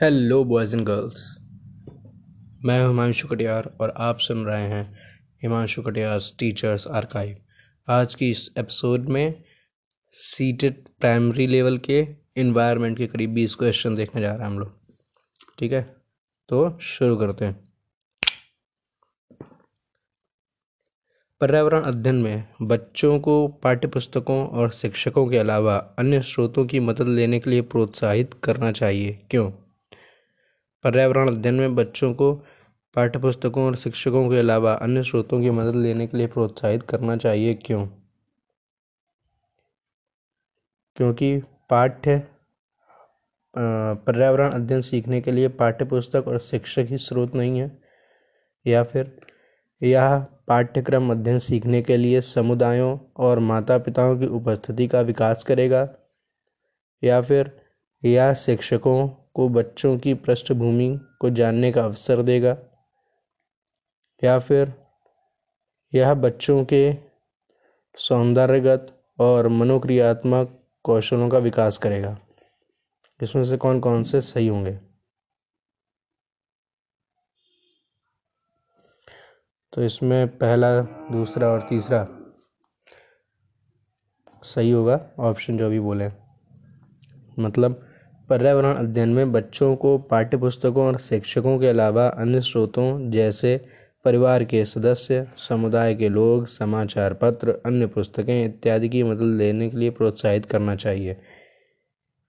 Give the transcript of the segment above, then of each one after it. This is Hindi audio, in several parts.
हेलो बॉयज़ एंड गर्ल्स मैं हिमांशु कटियार और आप सुन रहे हैं हिमांशु कटियार टीचर्स आर्काइव आज की इस एपिसोड में सीटेड प्राइमरी लेवल के इन्वायरमेंट के करीब बीस क्वेश्चन देखने जा रहे हैं हम लोग। ठीक है? तो शुरू करते हैं। पर्यावरण अध्ययन में बच्चों को पाठ्यपुस्तकों और शिक्षकों के अलावा अन्य स्रोतों की मदद लेने के लिए प्रोत्साहित करना चाहिए। क्यों? पर्यावरण अध्ययन में बच्चों को पाठ्यपुस्तकों और शिक्षकों के अलावा अन्य स्रोतों की मदद लेने के लिए प्रोत्साहित करना चाहिए। क्यों? क्योंकि पाठ्य पर्यावरण अध्ययन सीखने के लिए पाठ्यपुस्तक और शिक्षक ही स्रोत नहीं है। या फिर यह पाठ्यक्रम अध्ययन सीखने के लिए समुदायों और माता पिताओं की उपस्थिति का विकास करेगा। या फिर यह शिक्षकों को बच्चों की पृष्ठभूमि को जानने का अवसर देगा, या फिर यह बच्चों के सौंदर्यगत और मनोक्रियात्मक कौशलों का विकास करेगा। इसमें से कौन कौन से सही होंगे? तो इसमें पहला, दूसरा और तीसरा सही होगा, ऑप्शन जो भी बोले मतलब पर्यावरण अध्ययन में बच्चों को पाठ्यपुस्तकों और शिक्षकों के अलावा अन्य स्रोतों जैसे परिवार के सदस्य, समुदाय के लोग, समाचार पत्र, अन्य पुस्तकें इत्यादि की मदद लेने के लिए प्रोत्साहित करना चाहिए।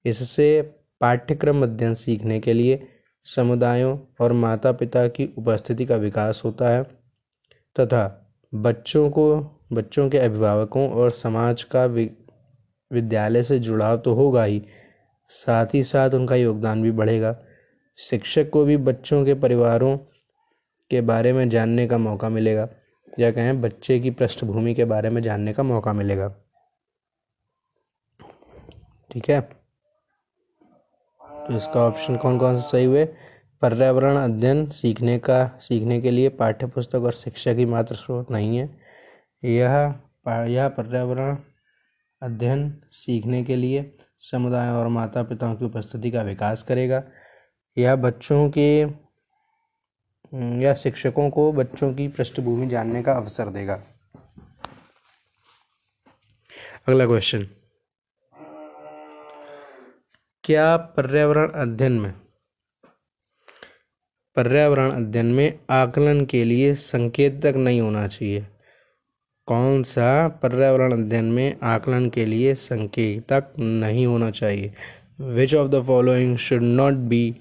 इससे पाठ्यक्रम अध्ययन सीखने के लिए समुदायों और माता पिता की उपस्थिति का विकास होता है तथा बच्चों को, बच्चों के अभिभावकों और समाज का विद्यालय से जुड़ाव तो होगा ही साथ ही साथ उनका योगदान भी बढ़ेगा। शिक्षक को भी बच्चों के परिवारों के बारे में जानने का मौका मिलेगा, या कहें बच्चे की पृष्ठभूमि के बारे में जानने का मौका मिलेगा। ठीक है? तो इसका ऑप्शन कौन कौन सा सही हुए? पर्यावरण अध्ययन सीखने का, सीखने के लिए पाठ्यपुस्तक और शिक्षा की मात्र स्रोत नहीं है। यह यह पर्यावरण अध्ययन सीखने के लिए समुदाय और माता पिताओं की उपस्थिति का विकास करेगा। यह बच्चों के, या शिक्षकों को बच्चों की पृष्ठभूमि जानने का अवसर देगा। अगला क्वेश्चन क्या पर्यावरण अध्ययन में, पर्यावरण अध्ययन में आकलन के लिए संकेतक नहीं होना चाहिए? कौन सा पर्यावरण अध्ययन में आकलन के लिए संकेतक नहीं होना चाहिए? Which of the following should not be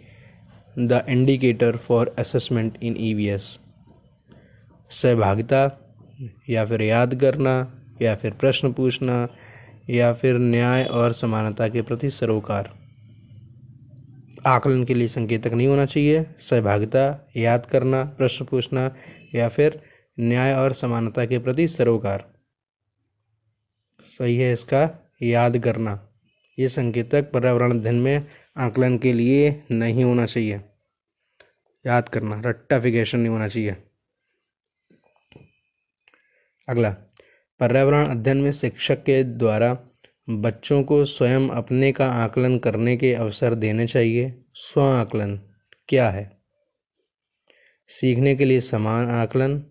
the indicator for assessment in E V S सहभागिता, या फिर याद करना, या फिर प्रश्न पूछना, या फिर न्याय और समानता के प्रति सरोकार? आकलन के लिए संकेतक नहीं होना चाहिए। सहभागिता, याद करना, प्रश्न पूछना, या फिर न्याय और समानता के प्रति सरोकार। सही है इसका याद करना। ये संकेतक पर्यावरण अध्ययन में आकलन के लिए नहीं होना चाहिए। याद करना रट्टाफिकेशन नहीं होना चाहिए। अगला, पर्यावरण अध्ययन में शिक्षक के द्वारा बच्चों को स्वयं अपने का आकलन करने के अवसर देने चाहिए। स्व आकलन क्या है? सीखने के लिए समान आकलन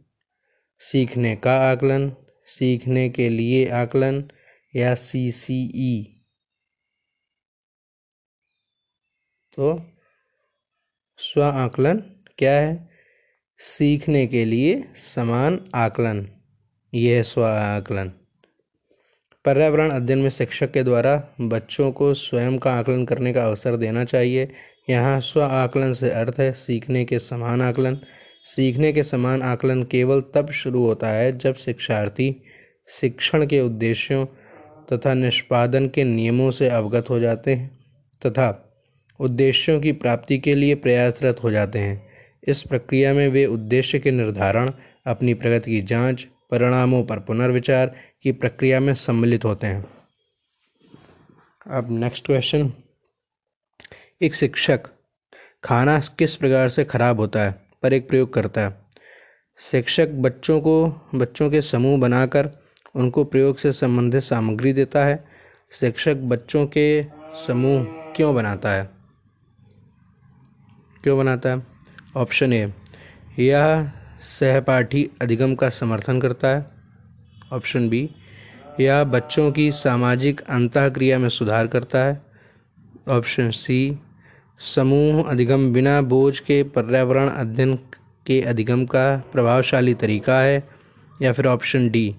सीखने का आकलन, सीखने के लिए आकलन या सी सी ई तो स्व आकलन क्या है? सीखने के लिए समान आकलन, यह स्व आकलन। पर्यावरण अध्ययन में शिक्षक के द्वारा बच्चों को स्वयं का आकलन करने का अवसर देना चाहिए। यहाँ स्व आकलन से अर्थ है सीखने के समान आकलन सीखने के समान आकलन केवल तब शुरू होता है जब शिक्षार्थी शिक्षण के उद्देश्यों तथा निष्पादन के नियमों से अवगत हो जाते हैं तथा उद्देश्यों की प्राप्ति के लिए प्रयासरत हो जाते हैं। इस प्रक्रिया में वे उद्देश्य के निर्धारण, अपनी प्रगति की जाँच, परिणामों पर पुनर्विचार की प्रक्रिया में सम्मिलित होते हैं। अब नेक्स्ट क्वेश्चन एक शिक्षक, खाना किस प्रकार से खराब होता है? पर एक प्रयोग करता है। शिक्षक बच्चों को, बच्चों के समूह बनाकर उनको प्रयोग से संबंधित सामग्री देता है। शिक्षक बच्चों के समूह क्यों बनाता है? क्यों बनाता है? ऑप्शन ए, यह सहपाठी अधिगम का समर्थन करता है। ऑप्शन बी, यह बच्चों की सामाजिक अंतःक्रिया में सुधार करता है। ऑप्शन सी समूह अधिगम बिना बोझ के पर्यावरण अध्ययन के अधिगम का प्रभावशाली तरीका है, या फिर ऑप्शन डी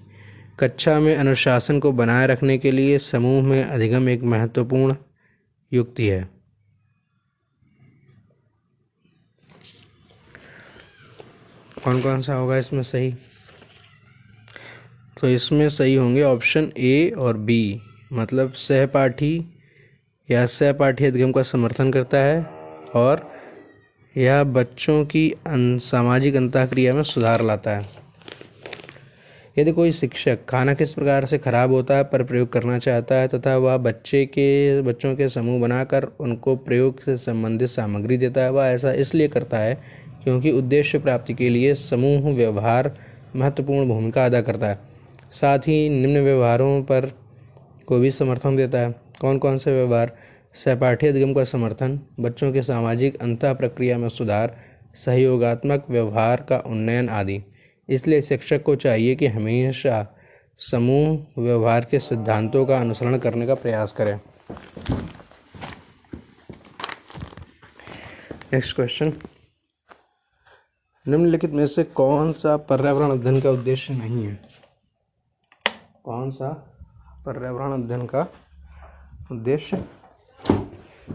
कक्षा में अनुशासन को बनाए रखने के लिए समूह में अधिगम एक महत्वपूर्ण युक्ति है। कौन कौन सा होगा इसमें सही? तो इसमें सही होंगे ऑप्शन ए और बी मतलब सहपाठी या सहपाठी अधिगम का समर्थन करता है और यह बच्चों की सामाजिक अंतःक्रिया में सुधार लाता है। यदि कोई शिक्षक खाना किस प्रकार से खराब होता है, पर प्रयोग करना चाहता है, तथा वह बच्चे के, बच्चों के समूह बनाकर उनको प्रयोग से संबंधित सामग्री देता है, वह ऐसा इसलिए करता है क्योंकि उद्देश्य प्राप्ति के लिए समूह व्यवहार महत्वपूर्ण भूमिका अदा करता है। साथ ही निम्न व्यवहारों पर को भी समर्थन देता है। कौन कौन से व्यवहार सहपाठी अधिगम का समर्थन, बच्चों के सामाजिक अंत प्रक्रिया में सुधार, सहयोगात्मक व्यवहार का उन्नयन आदि। इसलिए शिक्षक को चाहिए कि हमेशा समूह व्यवहार के सिद्धांतों का अनुसरण करने का प्रयास करें। नेक्स्ट क्वेश्चन निम्नलिखित में से कौन सा पर्यावरण अध्ययन का उद्देश्य नहीं है? कौन सा पर्यावरण अध्ययन का उद्देश्य?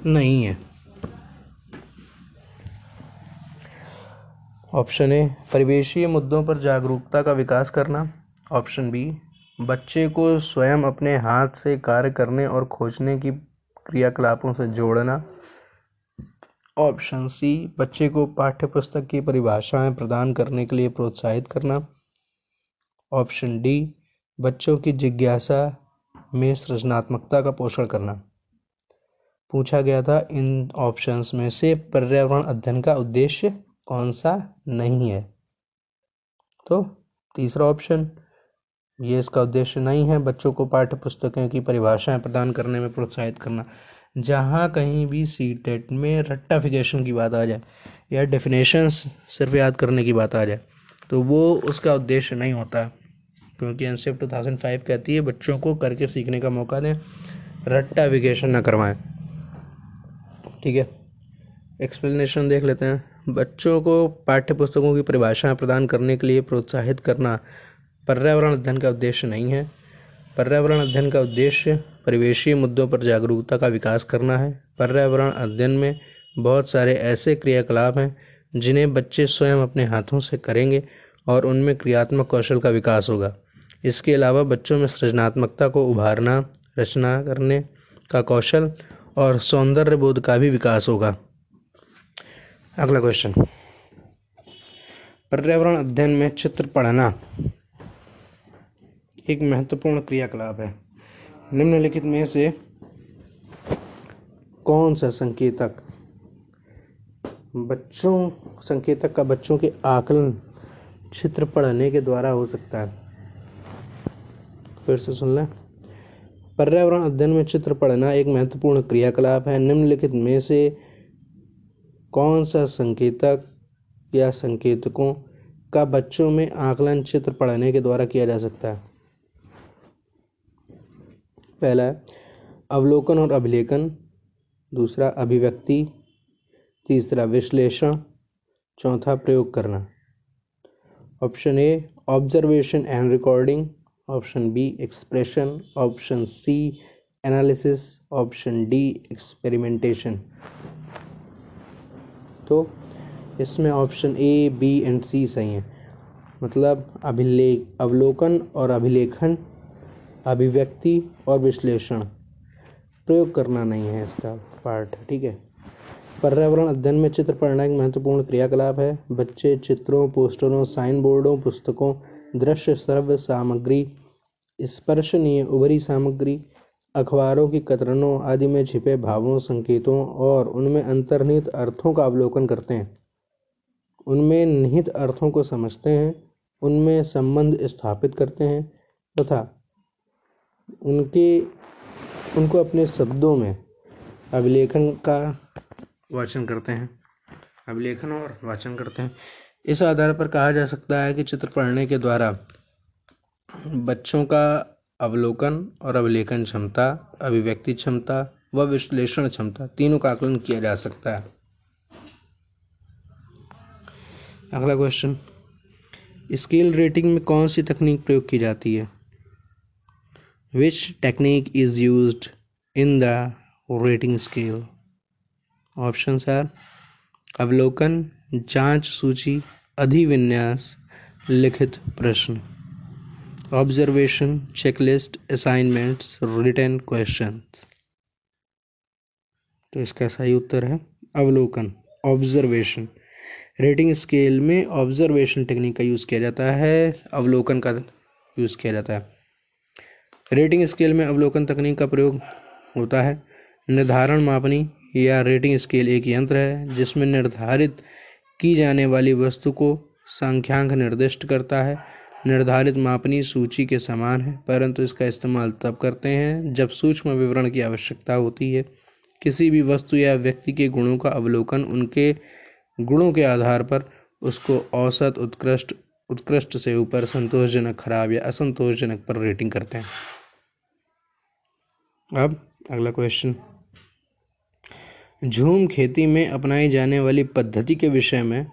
नहीं है। ऑप्शन ए परिवेशीय मुद्दों पर जागरूकता का विकास करना। ऑप्शन बी बच्चे को स्वयं अपने हाथ से कार्य करने और खोजने की क्रियाकलापों से जोड़ना। ऑप्शन सी बच्चे को पाठ्य पुस्तक की परिभाषाएँ प्रदान करने के लिए प्रोत्साहित करना। ऑप्शन डी बच्चों की जिज्ञासा में सृजनात्मकता का पोषण करना। पूछा गया था, इन ऑप्शंस में से पर्यावरण अध्ययन का उद्देश्य कौन सा नहीं है? तो तीसरा ऑप्शन ये इसका उद्देश्य नहीं है, बच्चों को पाठ्य पुस्तकों की परिभाषाएँ प्रदान करने में प्रोत्साहित करना। जहाँ कहीं भी सी टेट में रट्टाफिकेशन की बात आ जाए, या डेफिनेशंस सिर्फ़ याद करने की बात आ जाए तो वो उसका उद्देश्य नहीं होता। क्योंकि एन सी कहती है, बच्चों को करके सीखने का मौका दें रट्टाफिकेशन ना करवाएँ। ठीक है? एक्सप्लेनेशन देख लेते हैं। बच्चों को पाठ्य पुस्तकों की परिभाषाएँ प्रदान करने के लिए प्रोत्साहित करना पर्यावरण अध्ययन का उद्देश्य नहीं है। पर्यावरण अध्ययन का उद्देश्य परिवेशीय मुद्दों पर जागरूकता का विकास करना है। पर्यावरण अध्ययन में बहुत सारे ऐसे क्रियाकलाप हैं, जिन्हें बच्चे स्वयं अपने हाथों से करेंगे और उनमें क्रियात्मक कौशल का विकास होगा। इसके अलावा बच्चों में सृजनात्मकता को उभारना, रचना करने का कौशल और सौंदर्य बोध का भी विकास होगा। अगला क्वेश्चन पर्यावरण अध्ययन में चित्र पढ़ना एक महत्वपूर्ण क्रियाकलाप है। निम्नलिखित में से कौन सा संकेतक बच्चों, संकेतक का बच्चों के आकलन चित्र पढ़ने के द्वारा हो सकता है? फिर से सुन लें। पर्यावरण अध्ययन में चित्र पढ़ना एक महत्वपूर्ण क्रियाकलाप है। निम्नलिखित में से कौन सा संकेतक या संकेतकों का बच्चों में आकलन चित्र पढ़ने के द्वारा किया जा सकता है? पहला अवलोकन और अभिलेखन। दूसरा, अभिव्यक्ति। तीसरा, विश्लेषण। चौथा, प्रयोग करना। Option A, observation and recording. Option B expression, option C analysis, option D experimentation. तो इसमें option A, B and C सही है। मतलब अभिलेख अवलोकन और अभिलेखन, अभिव्यक्ति और विश्लेषण। प्रयोग करना नहीं है इसका पार्ट, ठीक है? पर्यावरण अध्ययन में चित्र पढ़ना एक महत्वपूर्ण क्रियाकलाप है। बच्चे चित्रों, पोस्टरों, साइन बोर्डों, पुस्तकों दृश्य सर्व सामग्री स्पर्शनीय उभरी सामग्री, अखबारों की कतरनों आदि में छिपे भावों, संकेतों और उनमें अंतर्निहित अर्थों का अवलोकन करते हैं। उनमें निहित अर्थों को समझते हैं, उनमें संबंध स्थापित करते हैं तथा उनके, उनको अपने शब्दों में अभिलेखन का वाचन करते हैं। अभिलेखन और वाचन करते हैं। इस आधार पर कहा जा सकता है कि चित्र पढ़ने के द्वारा बच्चों का अवलोकन और अभिलेखन क्षमता, अभिव्यक्ति क्षमता व विश्लेषण क्षमता तीनों का आकलन किया जा सकता है। अगला क्वेश्चन स्केल रेटिंग में कौन सी तकनीक प्रयोग की जाती है? Which technique is use in the rating scale option are अवलोकन जाँच सूची, अधिविन्यास, लिखित प्रश्न। Observation checklist assignments written question तो इसका सही उत्तर है अवलोकन ऑब्जर्वेशन रेटिंग स्केल में ऑब्जर्वेशन टेक्निक का यूज़ किया जाता है, अवलोकन का यूज़ किया जाता है। रेटिंग स्केल में अवलोकन तकनीक का प्रयोग होता है। निर्धारण मापनी या रेटिंग स्केल एक यंत्र है, जिसमें निर्धारित की जाने वाली वस्तु को संख्यांक निर्दिष्ट करता है। निर्धारित मापनी सूची के समान है, परंतु इसका इस्तेमाल तब करते हैं जब सूक्ष्म विवरण की आवश्यकता होती है। किसी भी वस्तु या व्यक्ति के गुणों का अवलोकन उनके गुणों के आधार पर, उसको औसत, उत्कृष्ट उत्कृष्ट से ऊपर, संतोषजनक, खराब या असंतोषजनक पर रेटिंग करते हैं। अब अगला क्वेश्चन झूम खेती में अपनाई जाने वाली पद्धति के विषय में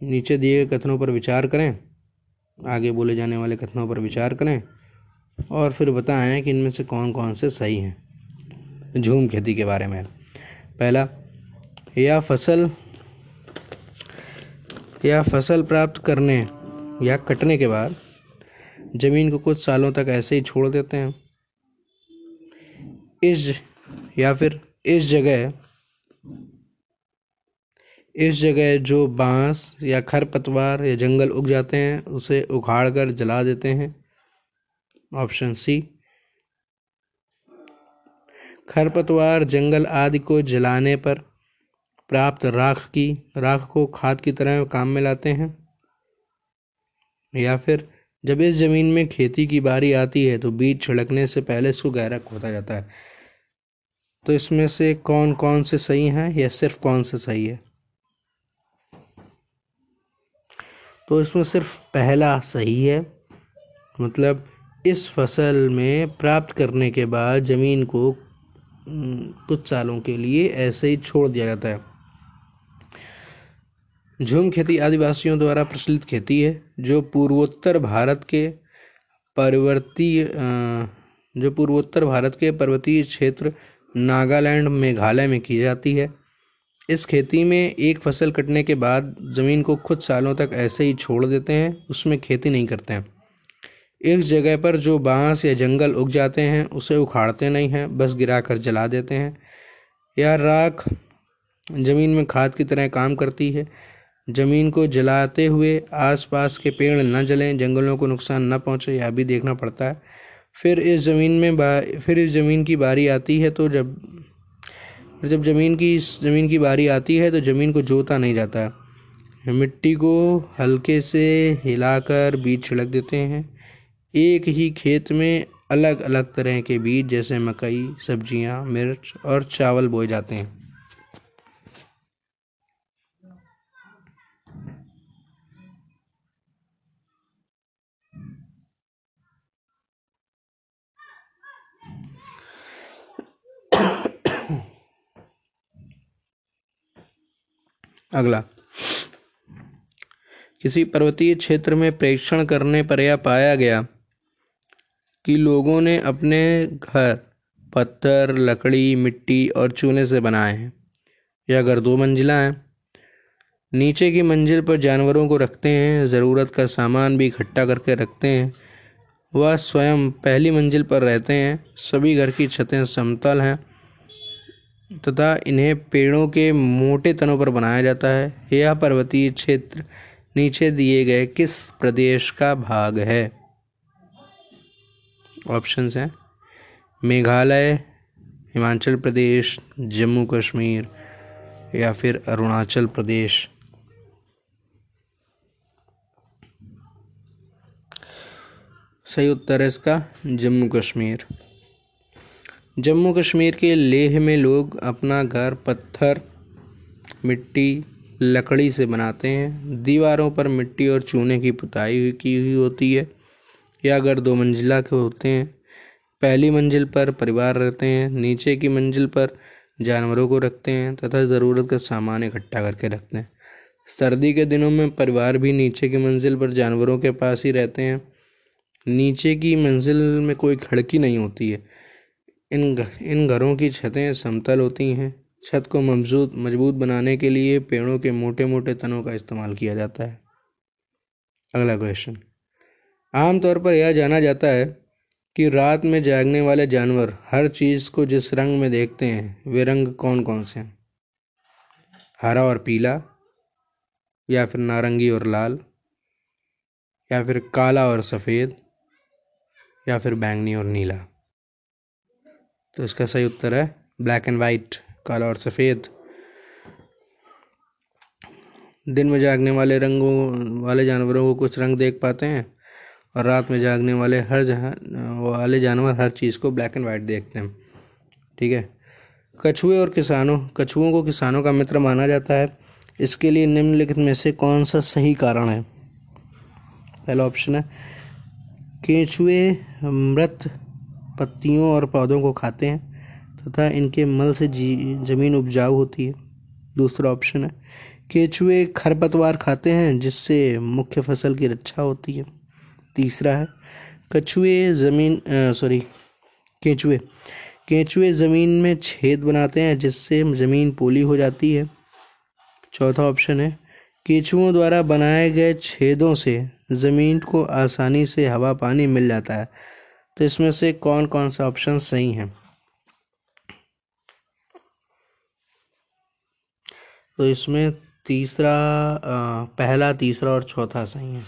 नीचे दिए गए कथनों पर विचार करें, आगे बोले जाने वाले कथनों पर विचार करें, और फिर बताएँ कि इनमें से कौन कौन से सही हैं झूम खेती के बारे में। पहला यह फ़सल, या फ़सल प्राप्त करने या कटने के बाद ज़मीन को कुछ सालों तक ऐसे ही छोड़ देते हैं। इस या फिर इस जगह इस जगह जो बाँस या खरपतवार या जंगल उग जाते हैं, उसे उखाड़ कर जला देते हैं। ऑप्शन सी, खरपतवार जंगल आदि को जलाने पर प्राप्त राख की, राख को खाद की तरह काम में लाते हैं। या फिर, जब इस ज़मीन में खेती की बारी आती है तो बीज छिड़कने से पहले इसको गहरा खोदा जाता है। तो इसमें से कौन कौन से सही हैं या सिर्फ़ कौन से सही है? तो इसमें सिर्फ़ पहला सही है मतलब इस फ़सल में प्राप्त करने के बाद ज़मीन को कुछ सालों के लिए ऐसे ही छोड़ दिया जाता है। झूम खेती आदिवासियों द्वारा प्रचलित खेती है, जो पूर्वोत्तर भारत के पर्वतीय जो पूर्वोत्तर भारत के पर्वतीय क्षेत्र नागालैंड, मेघालय में की जाती है। इस खेती में एक फ़सल कटने के बाद ज़मीन को कुछ सालों तक ऐसे ही छोड़ देते हैं, उसमें खेती नहीं करते हैं। इस जगह पर जो बाँस या जंगल उग जाते हैं, उसे उखाड़ते नहीं हैं, बस गिरा कर जला देते हैं। यह राख ज़मीन में खाद की तरह काम करती है। ज़मीन को जलाते हुए आसपास के पेड़ न जलें, जंगलों को नुकसान न पहुँचे, यह भी देखना पड़ता है। फिर इस ज़मीन में फिर इस ज़मीन की बारी आती है तो जब जब ज़मीन की इस ज़मीन की बारी आती है तो ज़मीन को जोता नहीं जाता। मिट्टी को हल्के से हिलाकर बीज छिड़क देते हैं। एक ही खेत में अलग अलग तरह के बीज जैसे मकई सब्ज़ियाँ, मिर्च और चावल बोए जाते हैं। अगला। किसी पर्वतीय क्षेत्र में प्रेक्षण करने पर यह पाया गया कि लोगों ने अपने घर, पत्थर, लकड़ी, मिट्टी और चूने से बनाए हैं। यह घर दो मंजिला है। नीचे की मंजिल पर जानवरों को रखते हैं, ज़रूरत का सामान भी इकट्ठा करके रखते हैं। वह स्वयं पहली मंजिल पर रहते हैं। सभी घर की छतें समतल हैं। तथा इन्हें पेड़ों के मोटे तनों पर बनाया जाता है। यह पर्वतीय क्षेत्र नीचे दिए गए किस प्रदेश का भाग है? ऑप्शंस हैं। मेघालय, हिमाचल प्रदेश, जम्मू कश्मीर या फिर अरुणाचल प्रदेश। सही उत्तर है इसका जम्मू कश्मीर। जम्मू कश्मीर के लेह में लोग अपना घर, पत्थर, मिट्टी, लकड़ी से बनाते हैं। दीवारों पर मिट्टी और चूने की पुताई की हुई होती है, या घर दो मंजिला के होते हैं। पहली मंजिल पर परिवार रहते हैं, नीचे की मंजिल पर जानवरों को रखते हैं, तथा ज़रूरत का सामान इकट्ठा करके रखते हैं। सर्दी के दिनों में परिवार भी नीचे की मंजिल पर जानवरों के पास ही रहते हैं। नीचे की मंजिल में कोई खिड़की नहीं होती है। इन इन घरों की छतें समतल होती हैं। छत को मज़बूत मज़बूत बनाने के लिए पेड़ों के मोटे मोटे तनों का इस्तेमाल किया जाता है। अगला क्वेश्चन आमतौर पर यह जाना जाता है कि रात में जागने वाले जानवर हर चीज़ को जिस रंग में देखते हैं, वे रंग कौन कौन से हैं? हरा और पीला, या फिर नारंगी और लाल, या फिर काला और सफ़ेद, या फिर बैंगनी और नीला? तो इसका सही उत्तर है ब्लैक एंड वाइट काला और सफ़ेद। दिन में जागने वाले रंगों, वाले जानवरों को कुछ रंग देख पाते हैं और रात में जागने वाले हर जहाँ, वाले जानवर हर चीज़ को ब्लैक एंड वाइट देखते हैं। ठीक है? कछुए और किसानों, कछुओं को किसानों का मित्र माना जाता है। इसके लिए निम्नलिखित में से कौन सा सही कारण है? पहला ऑप्शन है, केंचुए मृत पत्तियों और पौधों को खाते हैं तथा इनके मल से ज़मीन उपजाऊ होती है। दूसरा ऑप्शन है, केचुए खरपतवार खाते हैं जिससे मुख्य फ़सल की रक्षा होती है। तीसरा है, कछुए ज़मीन सॉरी केंचुए। केचुए ज़मीन में छेद बनाते हैं जिससे ज़मीन पोली हो जाती है। चौथा ऑप्शन है, केचुओं द्वारा बनाए गए छेदों से ज़मीन को आसानी से हवा पानी मिल जाता है। तो इसमें से कौन कौन सा ऑप्शन सही है? तो इसमें तीसरा पहला, तीसरा और चौथा सही है।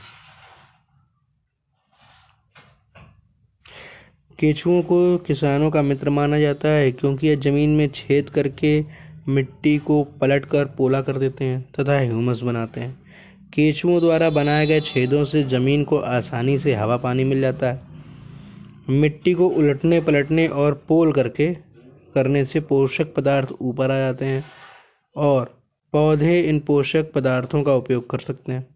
केचुओं को किसानों का मित्र माना जाता है क्योंकि यह ज़मीन में छेद करके मिट्टी को पलटकर पोला कर देते हैं तथा ह्यूमस बनाते हैं। केचुओं द्वारा बनाए गए छेदों से ज़मीन को आसानी से हवा पानी मिल जाता है। मिट्टी को उलटने, पलटने और पोल करके करने से पोषक पदार्थ ऊपर आ जाते हैं और पौधे इन पोषक पदार्थों का उपयोग कर सकते हैं।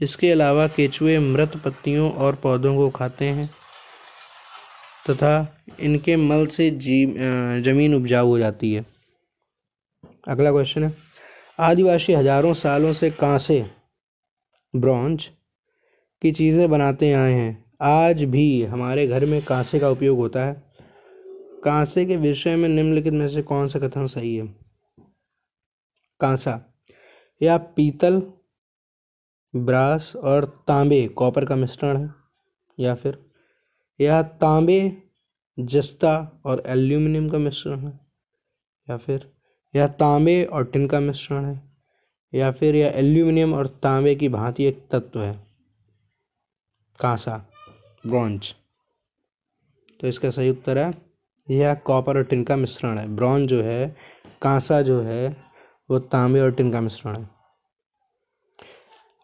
इसके अलावा केचुए, मृत पत्तियों और पौधों को खाते हैं तथा इनके मल से जी ज़मीन उपजाऊ हो जाती है। अगला क्वेश्चन है। आदिवासी हज़ारों सालों से कांसे, ब्रॉन्ज की चीज़ें बनाते आए हैं। आज भी हमारे घर में कांसे का उपयोग होता है। कांसे के विषय में निम्नलिखित में से कौन सा कथन सही है? कांसा, या पीतल, ब्रास और तांबे, कॉपर का मिश्रण है, या फिर यह तांबे, जस्ता और एल्यूमिनियम का मिश्रण है, या फिर यह तांबे और टिन का मिश्रण है, या फिर यह एल्यूमिनियम और तांबे की भांति एक तत्व है। कांसा ब्रॉन्ज। तो इसका सही उत्तर है, यह कॉपर और टिन का मिश्रण है। ब्रॉन्ज जो है, कांसा जो है, वो तांबे और टिन का मिश्रण है।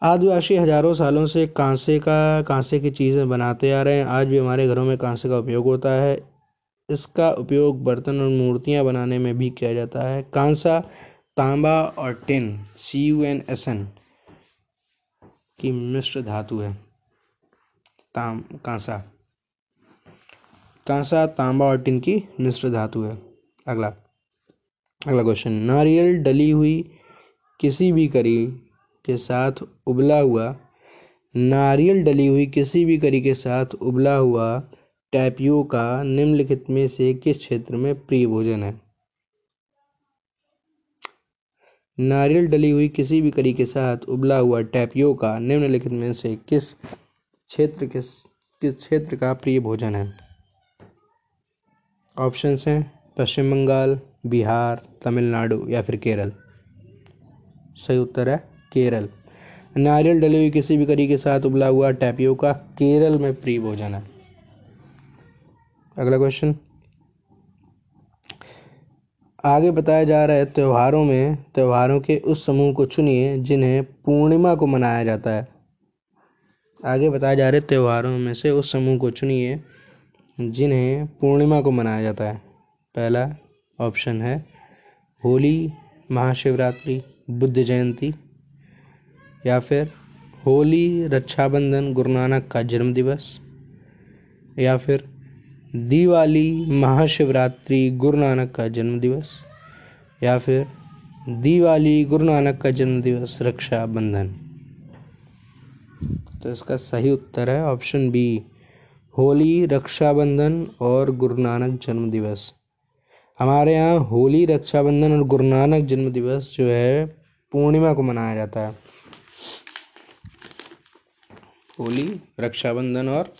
आदिवासी हज़ारों सालों से कांसे का, कांसे की चीज़ें बनाते आ रहे हैं। आज भी हमारे घरों में कांसे का उपयोग होता है। इसका उपयोग बर्तन और मूर्तियाँ बनाने में भी किया जाता है। कांसा, तांबा और tin C U N S N की मिश्र धातु है। ताम, कांसा। कांसा तांबा और टिन की मिश्र धातु है। अगला। अगला क्वेश्चन नारियल डली हुई किसी भी करी के साथ उबला हुआ, नारियल डली हुई किसी भी करी के साथ उबला हुआ टैपियोका निम्नलिखित में से किस क्षेत्र में प्रिय भोजन है? नारियल डली हुई किसी भी करी के साथ उबला हुआ टैपियो का निम्नलिखित में से किस क्षेत्र किस किस क्षेत्र का प्रिय भोजन है। ऑप्शंस हैं, पश्चिम बंगाल, बिहार, तमिलनाडु या फिर केरल। सही उत्तर है, केरल। नारियल डली हुई किसी भी करी के साथ उबला हुआ टैपियो का केरल में प्रिय भोजन है। अगला क्वेश्चन आगे बताया जा रहा है, त्योहारों में, त्योहारों के उस समूह को चुनिए जिन्हें पूर्णिमा को मनाया जाता है। आगे बताए जा रहे त्योहारों में से उस समूह को चुनिए, जिन्हें पूर्णिमा को मनाया जाता है। पहला ऑप्शन है होली, महाशिवरात्रि, बुद्ध जयंती, या फिर होली रक्षाबंधन, गुरु नानक का जन्म दिवस या फिर दिवाली, महाशिवरात्रि, गुरु नानक का जन्म दिवस या फिर दिवाली, गुरु नानक का जन्म दिवस रक्षाबंधन। तो इसका सही उत्तर है ऑप्शन बी, होली, रक्षाबंधन और गुरु नानक जन्म दिवस हमारे यहाँ होली, रक्षाबंधन और गुरु नानक जन्म दिवस जो है, पूर्णिमा को मनाया जाता है। होली, रक्षाबंधन और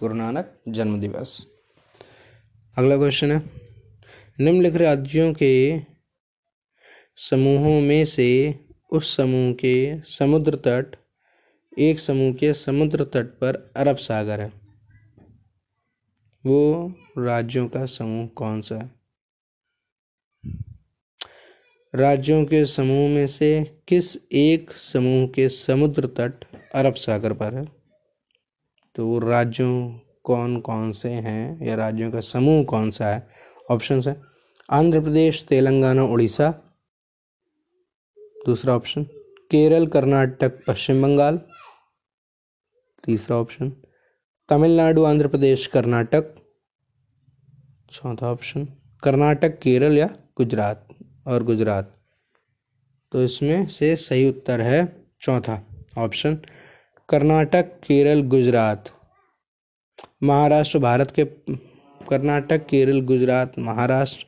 गुरु नानक जन्म दिवस अगला क्वेश्चन है। निम्नलिखित राज्यों के समूहों में से उस समूह के समुद्र तट एक समूह के समुद्र तट पर अरब सागर है। वो राज्यों का समूह कौन सा है? राज्यों के समूह में से किस एक समूह के समुद्र तट अरब सागर पर है? तो वो राज्यों कौन कौन से हैं या राज्यों का समूह कौन सा है? ऑप्शन है। आंध्र प्रदेश, तेलंगाना, उड़ीसा। दूसरा ऑप्शन केरल, कर्नाटक, पश्चिम बंगाल। तीसरा ऑप्शन तमिलनाडु, आंध्र प्रदेश, कर्नाटक, चौथा ऑप्शन कर्नाटक, केरल या गुजरात, और गुजरात। तो इसमें से सही उत्तर है चौथा ऑप्शन कर्नाटक, केरल, गुजरात। महाराष्ट्र, भारत के, कर्नाटक, केरल, गुजरात, महाराष्ट्र,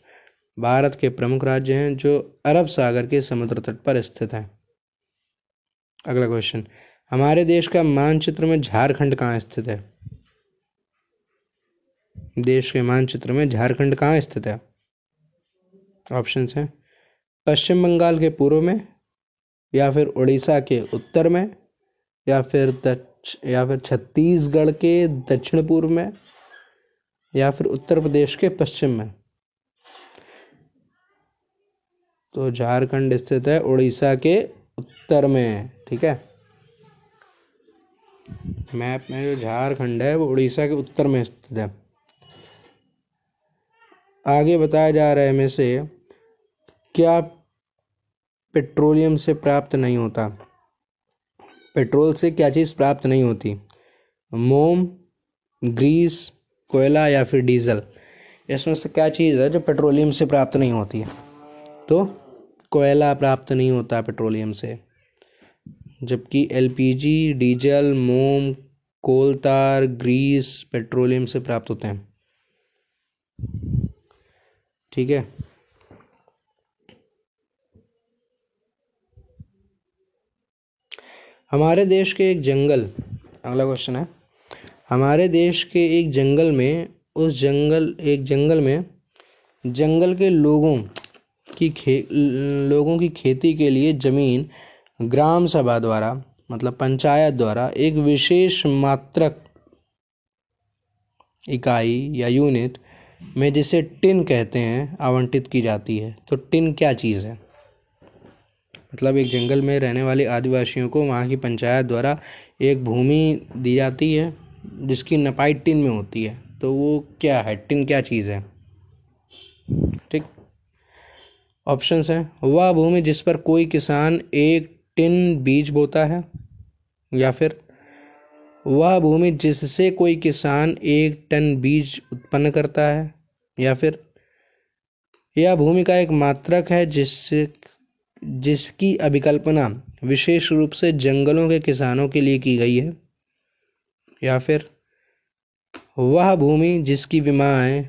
भारत के प्रमुख राज्य हैं जो अरब सागर के समुद्र तट पर स्थित हैं। अगला क्वेश्चन हमारे देश का मानचित्र में झारखंड कहाँ स्थित है? देश के मानचित्र में झारखंड कहाँ स्थित है? ऑप्शन हैं। पश्चिम बंगाल के पूर्व में, या फिर उड़ीसा के उत्तर में, या फिर दक्ष, या फिर छत्तीसगढ़ के दक्षिण पूर्व में, या फिर उत्तर प्रदेश के पश्चिम में। तो झारखंड स्थित है उड़ीसा के उत्तर में, ठीक है? मैप में जो झारखंड है, वो उड़ीसा के उत्तर में स्थित है। आगे बताया जा रहा है में से, क्या पेट्रोलियम से प्राप्त नहीं होता? पेट्रोल से क्या चीज़ प्राप्त नहीं होती? मोम, ग्रीस, कोयला या फिर डीजल? इसमें से क्या चीज़ है जो पेट्रोलियम से प्राप्त नहीं होती है? तो कोयला प्राप्त नहीं होता पेट्रोलियम से। जबकि एलपीजी, डीजल, मोम, कोल तार, ग्रीस, पेट्रोलियम से प्राप्त होते हैं। ठीक है? हमारे देश के एक जंगल, अगला क्वेश्चन है। हमारे देश के एक जंगल में, उस जंगल, एक जंगल में, जंगल के लोगों की खे, लोगों की खेती के लिए ज़मीन ग्राम सभा द्वारा मतलब पंचायत द्वारा, एक विशेष मात्रक इकाई या यूनिट में जिसे टिन कहते हैं, आवंटित की जाती है। तो टिन क्या चीज़ है? मतलब एक जंगल में रहने वाले आदिवासियों को वहाँ की पंचायत द्वारा एक भूमि दी जाती है, जिसकी नपाई टिन में होती है। तो वो क्या है? टिन क्या चीज़ है? ठीक? ऑप्शंस हैं। वह भूमि जिस पर कोई किसान एक टिन बीज बोता है, या फिर वह भूमि जिससे कोई किसान एक टन बीज उत्पन्न करता है, या फिर यह भूमि का एक मात्रक है जिससे, जिसकी अभिकल्पना विशेष रूप से जंगलों के किसानों के लिए की गई है, या फिर वह भूमि जिसकी विमाएँ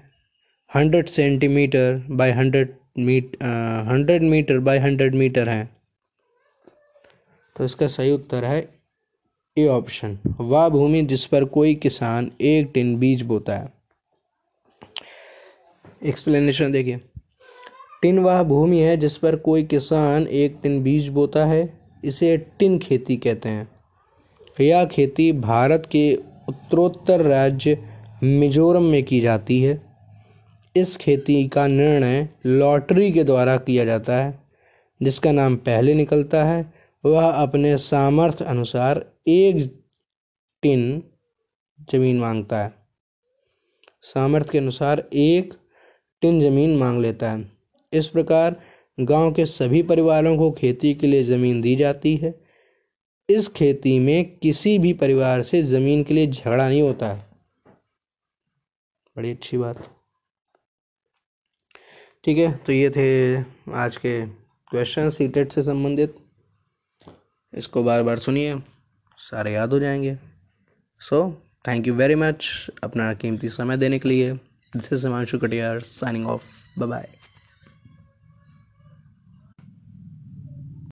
hundred centimetre by hundred meet hundred metre by hundred metre हैं। तो इसका सही उत्तर है ए ऑप्शन। वह भूमि जिस पर कोई किसान एक टिन बीज बोता है। एक्सप्लेनेशन देखिए। टिन वह भूमि है जिस पर कोई किसान एक टिन बीज बोता है। इसे टिन खेती कहते हैं। यह खेती भारत के उत्तरोत्तर राज्य मिजोरम में की जाती है। इस खेती का निर्णय लॉटरी के द्वारा किया जाता है, जिसका नाम पहले निकलता है वह अपने सामर्थ्य अनुसार एक टिन ज़मीन माँगता है। सामर्थ्य के अनुसार एक टिन ज़मीन मांग लेता है। इस प्रकार गाँव के सभी परिवारों को खेती के लिए ज़मीन दी जाती है। इस खेती में किसी भी परिवार से ज़मीन के लिए झगड़ा नहीं होता। है बड़ी अच्छी बात। ठीक है तो ये थे आज के क्वेश्चन सीटेट से संबंधित। इसको बार बार सुनिए, सारे याद हो जाएँगे। So thank you very much अपना कीमती समय देने के लिए। This is Himanshu Katiyar signing off bye bye